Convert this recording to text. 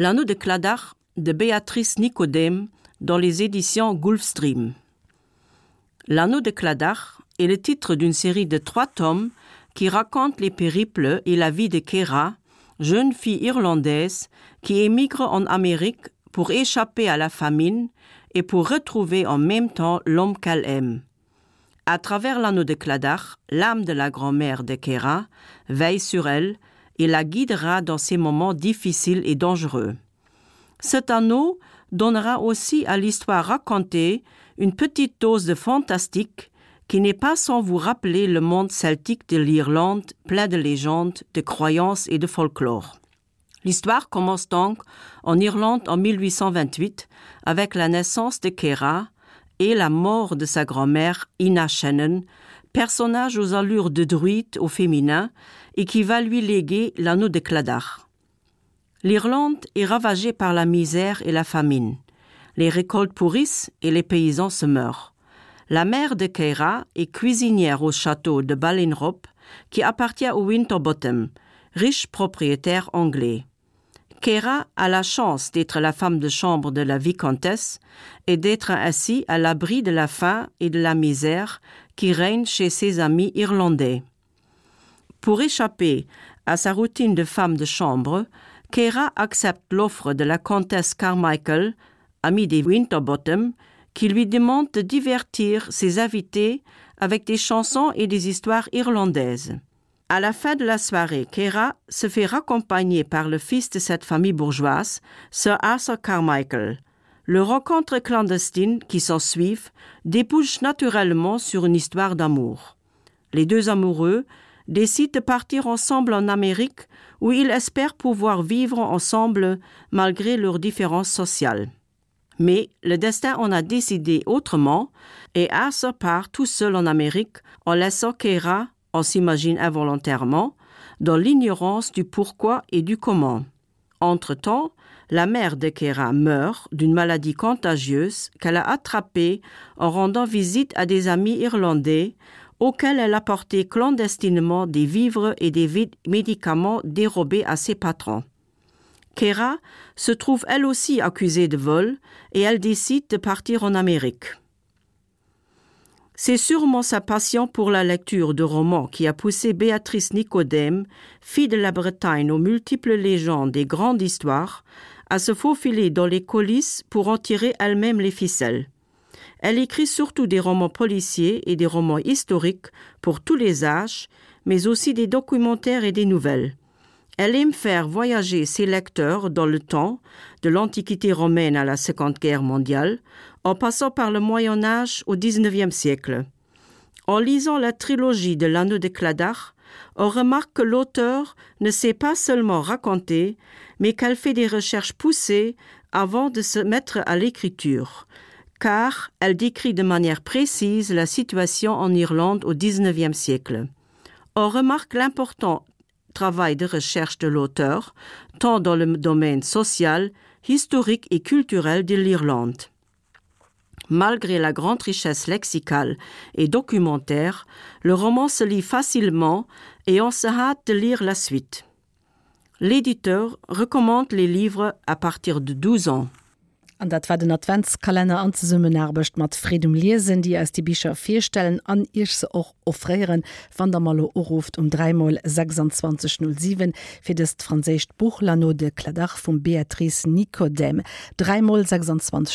L'anneau de Cladach de Béatrice Nicodème dans les éditions Gulfstream. L'anneau de Cladach est le titre d'une série de trois tomes qui raconte les périples et la vie de Kera, jeune fille irlandaise qui émigre en Amérique pour échapper à la famine et pour retrouver en même temps l'homme qu'elle aime. À travers l'anneau de Cladach, l'âme de la grand-mère de Kera veille sur elle et la guidera dans ces moments difficiles et dangereux. Cet anneau donnera aussi à l'histoire racontée une petite dose de fantastique qui n'est pas sans vous rappeler le monde celtique de l'Irlande plein de légendes, de croyances et de folklore. L'histoire commence donc en Irlande en 1828 avec la naissance de Kera et la mort de sa grand-mère Ina Shannon, personnage aux allures de druide au féminin et qui va lui léguer l'anneau de Cladar. L'Irlande est ravagée par la misère et la famine. Les récoltes pourrissent et les paysans se meurent. La mère de Keira est cuisinière au château de Ballinrop qui appartient au Winterbottom, riche propriétaire anglais. Kera a la chance d'être la femme de chambre de la vicomtesse et d'être ainsi à l'abri de la faim et de la misère qui règne chez ses amis irlandais. Pour échapper à sa routine de femme de chambre, Kera accepte l'offre de la comtesse Carmichael, amie des Winterbottom, qui lui demande de divertir ses invités avec des chansons et des histoires irlandaises. À la fin de la soirée, Kera se fait raccompagner par le fils de cette famille bourgeoise, Sir Arthur Carmichael. Le rencontre clandestine qui s'ensuivent débouche naturellement sur une histoire d'amour. Les deux amoureux décident de partir ensemble en Amérique où ils espèrent pouvoir vivre ensemble malgré leurs différences sociales. Mais le destin en a décidé autrement et Arthur part tout seul en Amérique en laissant Kera on s'imagine involontairement, dans l'ignorance du pourquoi et du comment. Entre-temps, la mère de Kera meurt d'une maladie contagieuse qu'elle a attrapée en rendant visite à des amis irlandais auxquels elle apportait clandestinement des vivres et des médicaments dérobés à ses patrons. Kera se trouve elle aussi accusée de vol et elle décide de partir en Amérique. C'est sûrement sa passion pour la lecture de romans qui a poussé Béatrice Nicodème, fille de la Bretagne aux multiples légendes et grandes histoires, à se faufiler dans les coulisses pour en tirer elle-même les ficelles. Elle écrit surtout des romans policiers et des romans historiques pour tous les âges, mais aussi des documentaires et des nouvelles. Elle aime faire voyager ses lecteurs dans le temps, de l'Antiquité romaine à la Seconde Guerre mondiale, en passant par le Moyen Âge au XIXe siècle. En lisant la trilogie de l'anneau de Cladach, on remarque que l'auteur ne sait pas seulement raconter, mais qu'elle fait des recherches poussées avant de se mettre à l'écriture, car elle décrit de manière précise la situation en Irlande au XIXe siècle. On remarque l'important travail de recherche de l'auteur, tant dans le domaine social, historique et culturel de l'Irlande. Malgré la grande richesse lexicale et documentaire, le roman se lit facilement et on se hâte de lire la suite. L'éditeur recommande les livres à partir de 12 ans. An dat war den Adventskalender anzusummen erbecht mat Fredum Liesinn, die als die Bicher vierstellen an ich se och offréieren, van der Malo Urruft um 3mal 2607 fir des Fraésicht Buchlano de Kladach vum Beatrice Nicodem 3mal 26